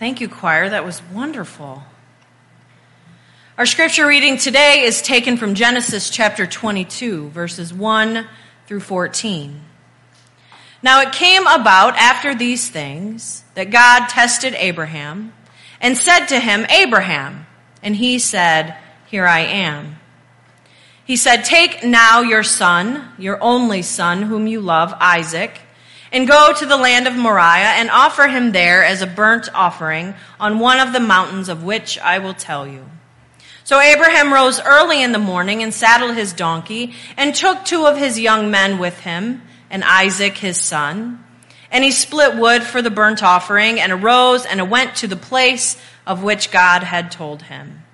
Thank you, choir. That was wonderful. Our scripture reading today is taken from Genesis chapter 22, verses 1 through 14. Now it came about after these things that God tested Abraham and said to him, Abraham. And he said, Here I am. He said, Take now your son, your only son, whom you love, Isaac and go to the land of Moriah and offer him there as a burnt offering on one of the mountains of which I will tell you. So Abraham rose early in the morning and saddled his donkey and took two of his young men with him and Isaac his son. And he split wood for the burnt offering and arose and went to the place of which God had told him.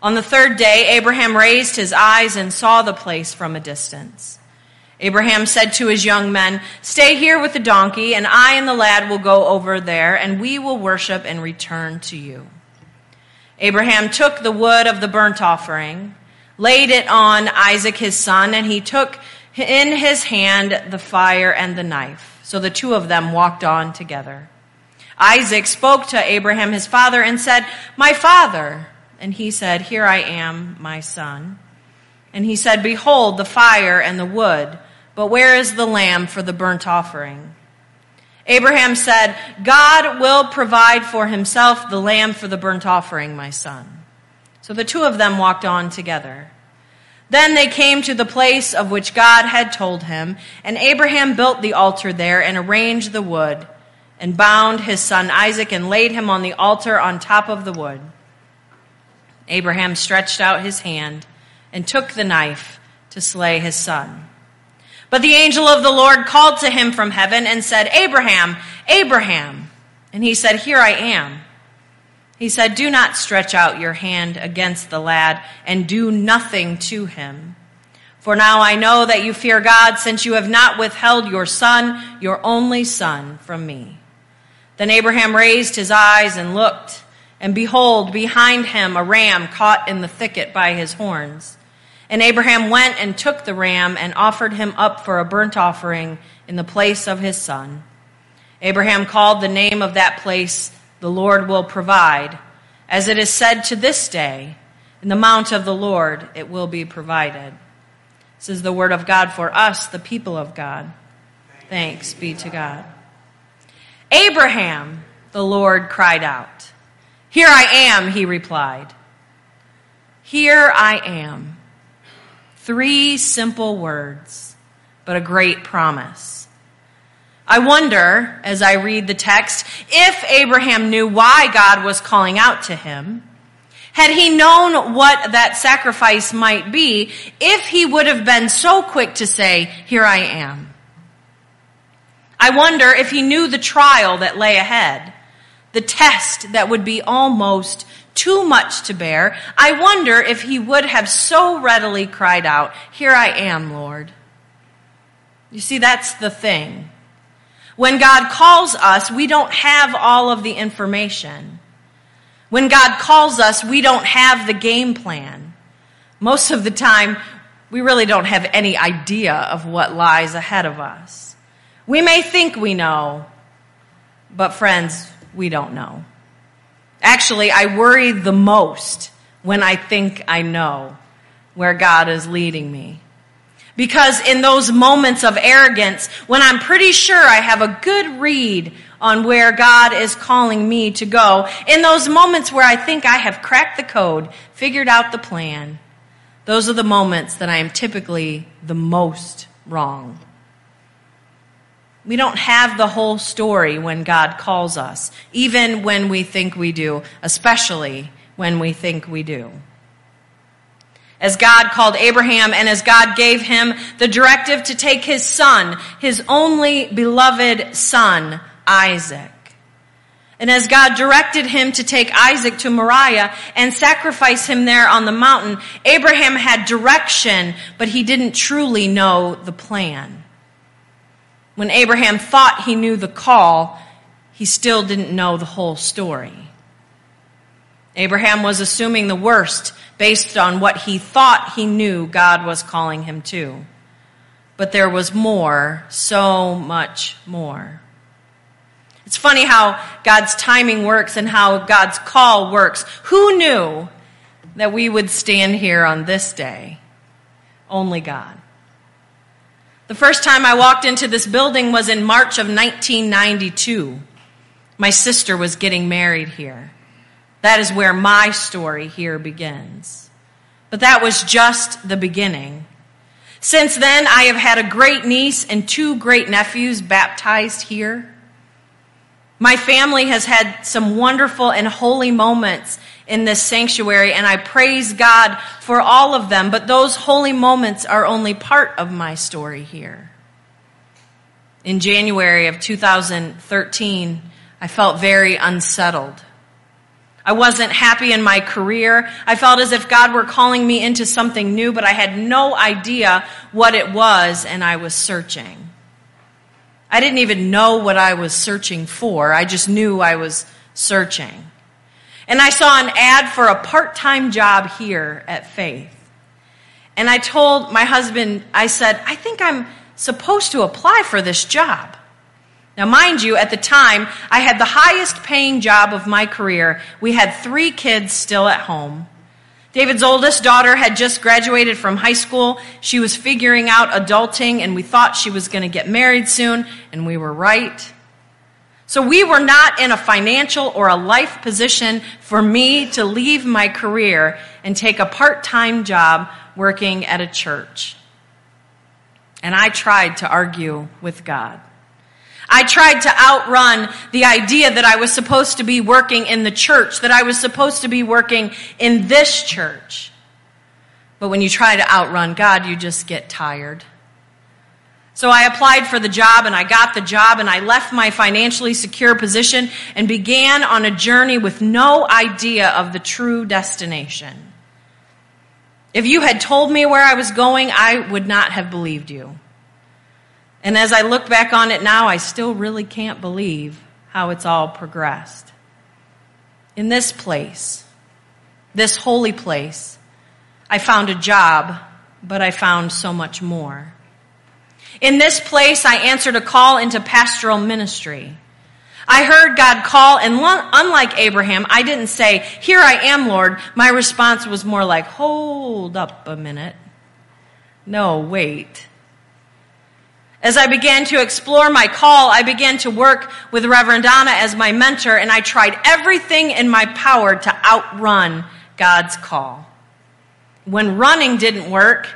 On the third day, Abraham raised his eyes and saw the place from a distance. Abraham said to his young men, Stay here with the donkey, and I and the lad will go over there, and we will worship and return to you. Abraham took the wood of the burnt offering, laid it on Isaac his son, and he took in his hand the fire and the knife. So the two of them walked on together. Isaac spoke to Abraham his father and said, My father. And he said, Here I am, my son. And he said, Behold the fire and the wood but where is the lamb for the burnt offering? Abraham said, God will provide for himself the lamb for the burnt offering, my son. So the two of them walked on together. Then they came to the place of which God had told him, and Abraham built the altar there and arranged the wood, and bound his son Isaac and laid him on the altar on top of the wood. Abraham stretched out his hand and took the knife to slay his son. But the angel of the Lord called to him from heaven and said, Abraham, Abraham. And he said, Here I am. He said, Do not stretch out your hand against the lad and do nothing to him. For now I know that you fear God since you have not withheld your son, your only son, from me. Then Abraham raised his eyes and looked, and behold, behind him a ram caught in the thicket by his horns. And Abraham went and took the ram and offered him up for a burnt offering in the place of his son. Abraham called the name of that place, The Lord will provide. As it is said to this day, In the mount of the Lord it will be provided. This is the word of God for us, the people of God. Thanks be to God. Abraham, the Lord cried out. Here I am, he replied. Here I am. Three simple words, but a great promise. I wonder, as I read the text, if Abraham knew why God was calling out to him. Had he known what that sacrifice might be, if he would have been so quick to say, Here I am. I wonder if he knew the trial that lay ahead, the test that would be almost too much to bear, I wonder if he would have so readily cried out, Here I am, Lord. You see, that's the thing. When God calls us, we don't have all of the information. When God calls us, we don't have the game plan. Most of the time, we really don't have any idea of what lies ahead of us. We may think we know, but friends, we don't know. Actually, I worry the most when I think I know where God is leading me. Because in those moments of arrogance, when I'm pretty sure I have a good read on where God is calling me to go, in those moments where I think I have cracked the code, figured out the plan, those are the moments that I am typically the most wrong. We don't have the whole story when God calls us, even when we think we do, especially when we think we do. As God called Abraham and as God gave him the directive to take his son, his only beloved son, Isaac. And as God directed him to take Isaac to Moriah and sacrifice him there on the mountain, Abraham had direction, but he didn't truly know the plan. When Abraham thought he knew the call, he still didn't know the whole story. Abraham was assuming the worst based on what he thought he knew God was calling him to. But there was more, so much more. It's funny how God's timing works and how God's call works. Who knew that we would stand here on this day? Only God. The first time I walked into this building was in March of 1992. My sister was getting married here. That is where my story here begins. But that was just the beginning. Since then, I have had a great niece and two great nephews baptized here. My family has had some wonderful and holy moments in this sanctuary, and I praise God for all of them, but those holy moments are only part of my story here. In January of 2013, I felt very unsettled. I wasn't happy in my career. I felt as if God were calling me into something new, but I had no idea what it was, and I was searching. I didn't even know what I was searching for. I just knew I was searching. And I saw an ad for a part time job here at Faith. And I told my husband, I said, I think I'm supposed to apply for this job. Now, mind you, at the time, I had the highest paying job of my career. We had three kids still at home. David's oldest daughter had just graduated from high school. She was figuring out adulting, and we thought she was going to get married soon, and we were right. So we were not in a financial or a life position for me to leave my career and take a part time job working at a church. And I tried to argue with God. I tried to outrun the idea that I was supposed to be working in the church, that I was supposed to be working in this church. But when you try to outrun God, you just get tired. So I applied for the job and I got the job and I left my financially secure position and began on a journey with no idea of the true destination. If you had told me where I was going, I would not have believed you. And as I look back on it now, I still really can't believe how it's all progressed. In this place, this holy place, I found a job, but I found so much more. In this place, I answered a call into pastoral ministry. I heard God call, and unlike Abraham, I didn't say, Here I am, Lord. My response was more like, Hold up a minute. No, wait. As I began to explore my call, I began to work with Reverend Donna as my mentor, and I tried everything in my power to outrun God's call. When running didn't work,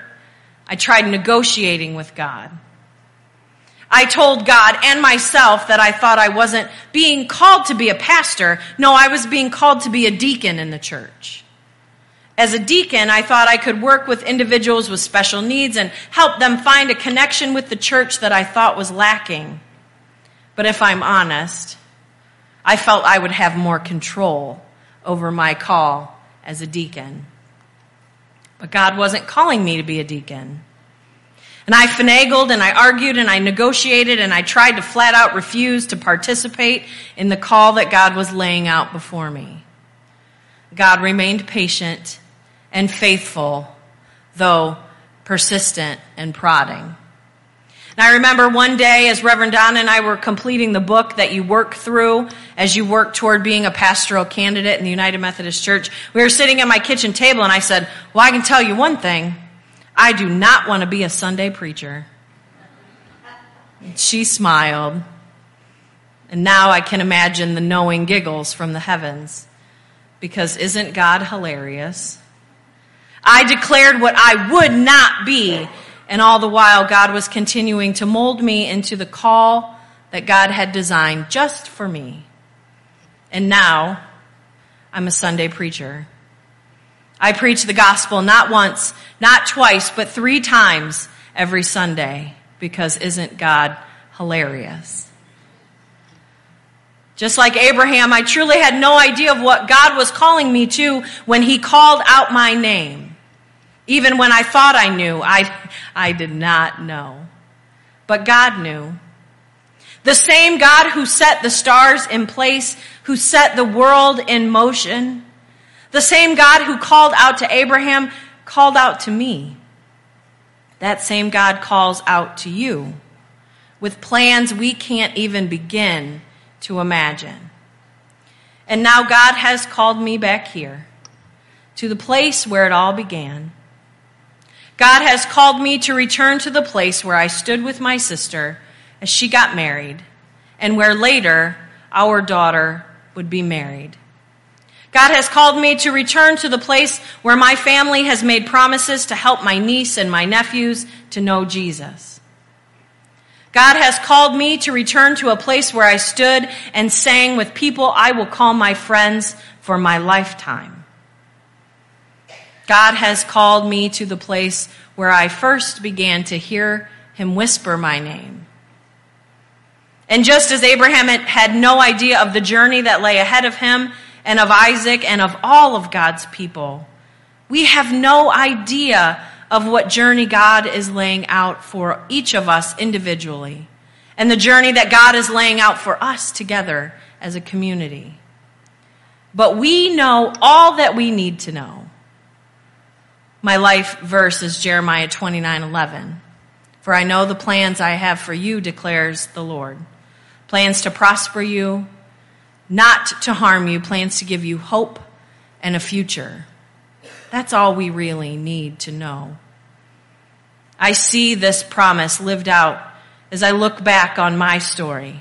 I tried negotiating with God. I told God and myself that I thought I wasn't being called to be a pastor. No, I was being called to be a deacon in the church. As a deacon, I thought I could work with individuals with special needs and help them find a connection with the church that I thought was lacking. But if I'm honest, I felt I would have more control over my call as a deacon. But God wasn't calling me to be a deacon. And I finagled and I argued and I negotiated and I tried to flat out refuse to participate in the call that God was laying out before me. God remained patient and faithful, though persistent and prodding. And I remember one day as Reverend Donna and I were completing the book that you work through as you work toward being a pastoral candidate in the United Methodist Church. We were sitting at my kitchen table and I said, Well, I can tell you one thing. I do not want to be a Sunday preacher. She smiled. And now I can imagine the knowing giggles from the heavens. Because isn't God hilarious? I declared what I would not be. And all the while, God was continuing to mold me into the call that God had designed just for me. And now, I'm a Sunday preacher. I preach the gospel not once, not twice, but three times every Sunday because isn't God hilarious? Just like Abraham, I truly had no idea of what God was calling me to when he called out my name. Even when I thought I knew, I, I did not know. But God knew. The same God who set the stars in place, who set the world in motion, the same God who called out to Abraham called out to me. That same God calls out to you with plans we can't even begin to imagine. And now God has called me back here to the place where it all began. God has called me to return to the place where I stood with my sister as she got married and where later our daughter would be married. God has called me to return to the place where my family has made promises to help my niece and my nephews to know Jesus. God has called me to return to a place where I stood and sang with people I will call my friends for my lifetime. God has called me to the place where I first began to hear him whisper my name. And just as Abraham had no idea of the journey that lay ahead of him and of Isaac and of all of God's people, we have no idea of what journey God is laying out for each of us individually and the journey that God is laying out for us together as a community. But we know all that we need to know. My life verse is Jeremiah 29 11. For I know the plans I have for you, declares the Lord. Plans to prosper you, not to harm you, plans to give you hope and a future. That's all we really need to know. I see this promise lived out as I look back on my story,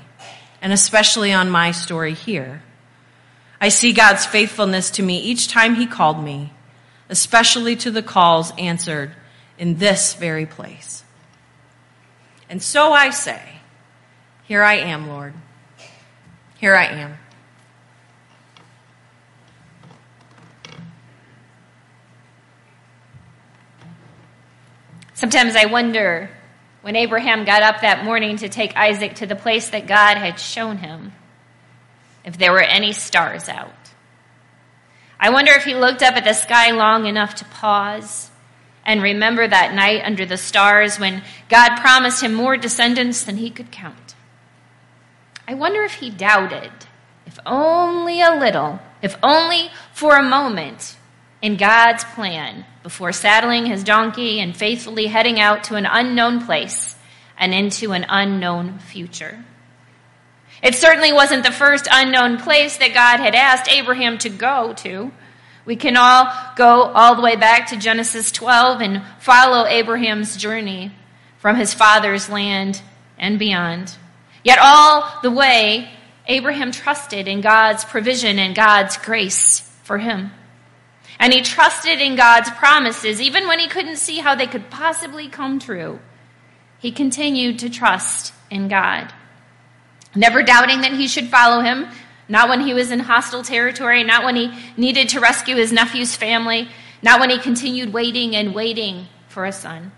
and especially on my story here. I see God's faithfulness to me each time He called me, especially to the calls answered in this very place. And so I say, Here I am, Lord. Here I am. Sometimes I wonder when Abraham got up that morning to take Isaac to the place that God had shown him, if there were any stars out. I wonder if he looked up at the sky long enough to pause and remember that night under the stars when God promised him more descendants than he could count. I wonder if he doubted, if only a little, if only for a moment, in God's plan before saddling his donkey and faithfully heading out to an unknown place and into an unknown future. It certainly wasn't the first unknown place that God had asked Abraham to go to. We can all go all the way back to Genesis 12 and follow Abraham's journey from his father's land and beyond. Yet all the way, Abraham trusted in God's provision and God's grace for him. And he trusted in God's promises, even when he couldn't see how they could possibly come true. He continued to trust in God, never doubting that he should follow him, not when he was in hostile territory, not when he needed to rescue his nephew's family, not when he continued waiting and waiting for a son.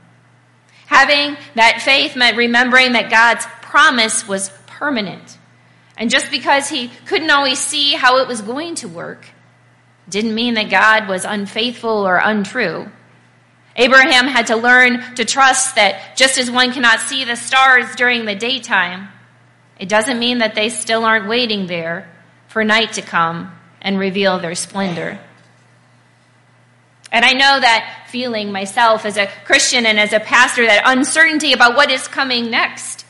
Having that faith meant remembering that God's promise was permanent. And just because he couldn't always see how it was going to work, didn't mean that God was unfaithful or untrue. Abraham had to learn to trust that just as one cannot see the stars during the daytime, it doesn't mean that they still aren't waiting there for night to come and reveal their splendor. And I know that feeling myself as a Christian and as a pastor, that uncertainty about what is coming next,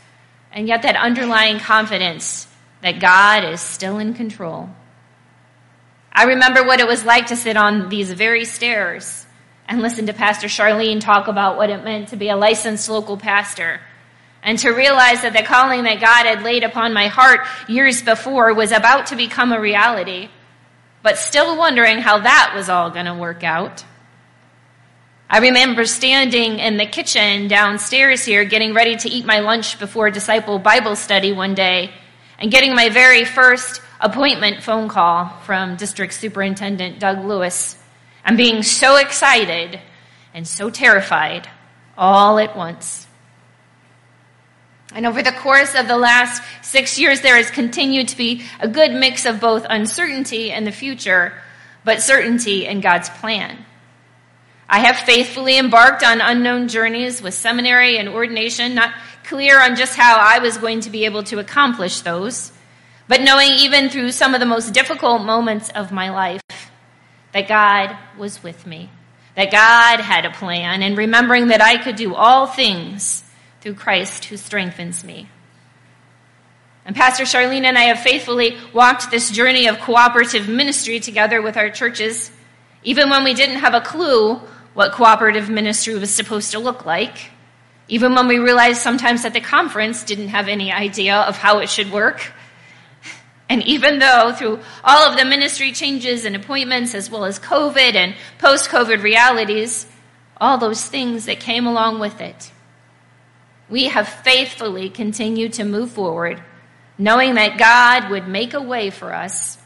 and yet that underlying confidence that God is still in control. I remember what it was like to sit on these very stairs and listen to Pastor Charlene talk about what it meant to be a licensed local pastor and to realize that the calling that God had laid upon my heart years before was about to become a reality, but still wondering how that was all going to work out. I remember standing in the kitchen downstairs here getting ready to eat my lunch before disciple Bible study one day and getting my very first appointment phone call from District Superintendent Doug Lewis. I'm being so excited and so terrified all at once. And over the course of the last six years, there has continued to be a good mix of both uncertainty in the future, but certainty in God's plan. I have faithfully embarked on unknown journeys with seminary and ordination, not clear on just how I was going to be able to accomplish those. But knowing even through some of the most difficult moments of my life that God was with me, that God had a plan, and remembering that I could do all things through Christ who strengthens me. And Pastor Charlene and I have faithfully walked this journey of cooperative ministry together with our churches, even when we didn't have a clue what cooperative ministry was supposed to look like, even when we realized sometimes that the conference didn't have any idea of how it should work. And even though through all of the ministry changes and appointments, as well as COVID and post COVID realities, all those things that came along with it, we have faithfully continued to move forward knowing that God would make a way for us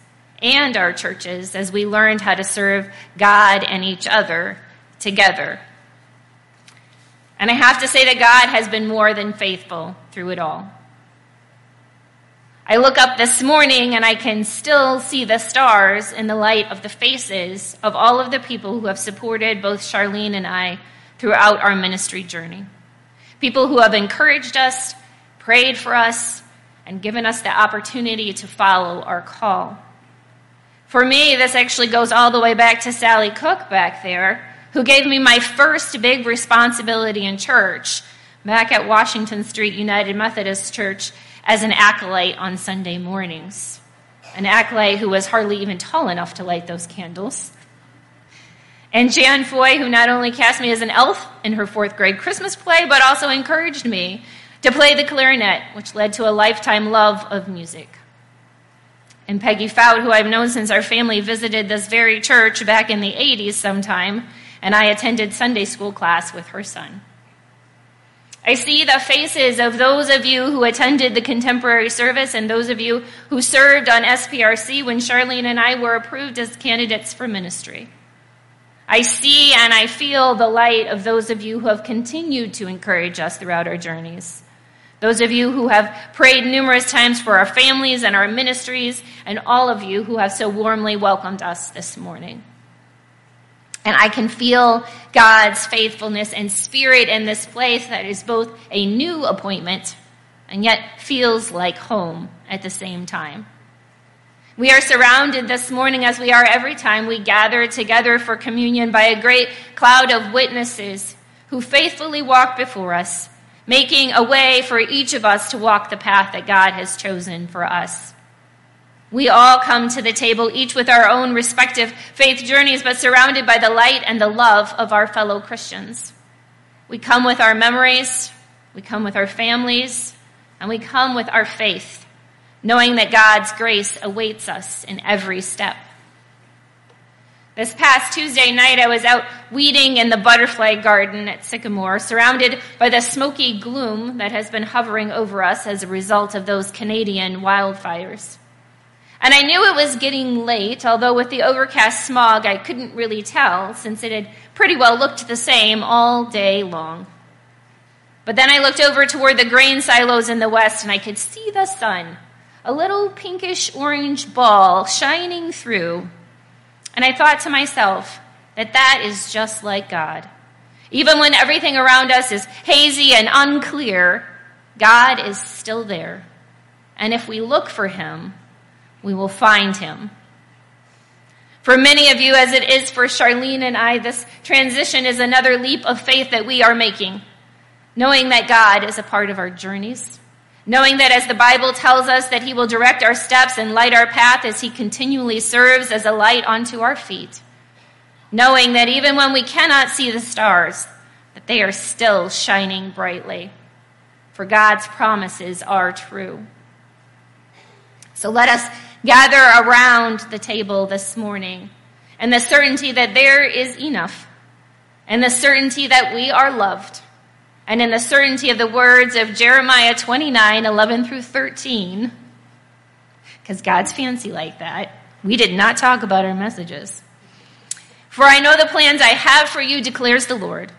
and our churches as we learned how to serve God and each other together. And I have to say that God has been more than faithful through it all. I look up this morning and I can still see the stars in the light of the faces of all of the people who have supported both Charlene and I throughout our ministry journey. People who have encouraged us, prayed for us, and given us the opportunity to follow our call. For me, this actually goes all the way back to Sally Cook back there, who gave me my first big responsibility in church back at Washington Street United Methodist Church as an acolyte on Sunday mornings. An acolyte who was hardly even tall enough to light those candles. And Jan Foy, who not only cast me as an elf in her fourth grade Christmas play, but also encouraged me to play the clarinet, which led to a lifetime love of music. And Peggy Fout, who I've known since our family visited this very church back in the 80s sometime, and I attended Sunday school class with her son. I see the faces of those of you who attended the contemporary service and those of you who served on SPRC when Charlene and I were approved as candidates for ministry. I see and I feel the light of those of you who have continued to encourage us throughout our journeys. Those of you who have prayed numerous times for our families and our ministries, and all of you who have so warmly welcomed us this morning. And I can feel God's faithfulness and spirit in this place that is both a new appointment and yet feels like home at the same time. We are surrounded this morning, as we are every time we gather together for communion, by a great cloud of witnesses who faithfully walk before us making a way for each of us to walk the path that God has chosen for us. We all come to the table, each with our own respective faith journeys, but surrounded by the light and the love of our fellow Christians. We come with our memories, we come with our families, and we come with our faith, knowing that God's grace awaits us in every step. This past Tuesday night, I was out weeding in the butterfly garden at Sycamore, surrounded by the smoky gloom that has been hovering over us as a result of those Canadian wildfires. And I knew it was getting late, although with the overcast smog, I couldn't really tell, since it had pretty well looked the same all day long. But then I looked over toward the grain silos in the west, and I could see the sun, a little pinkish orange ball shining through and I thought to myself that that is just like God. Even when everything around us is hazy and unclear, God is still there. And if we look for him, we will find him. For many of you, as it is for Charlene and I, this transition is another leap of faith that we are making, knowing that God is a part of our journeys, knowing that as the Bible tells us that he will direct our steps and light our path as he continually serves as a light unto our feet, knowing that even when we cannot see the stars, that they are still shining brightly, for God's promises are true. So let us gather around the table this morning. And the certainty that there is enough. And the certainty that we are loved. And in the certainty of the words of Jeremiah 29 11 through 13, because God's fancy like that, we did not talk about our messages. For I know the plans I have for you, declares the Lord.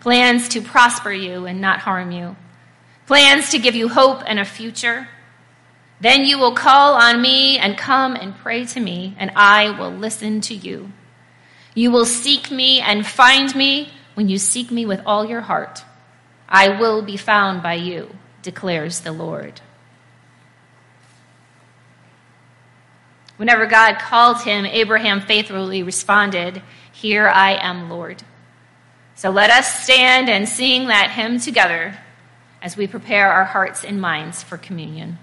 Plans to prosper you and not harm you, plans to give you hope and a future. Then you will call on me and come and pray to me, and I will listen to you. You will seek me and find me when you seek me with all your heart. I will be found by you, declares the Lord. Whenever God called him, Abraham faithfully responded, Here I am, Lord. So let us stand and sing that hymn together as we prepare our hearts and minds for communion.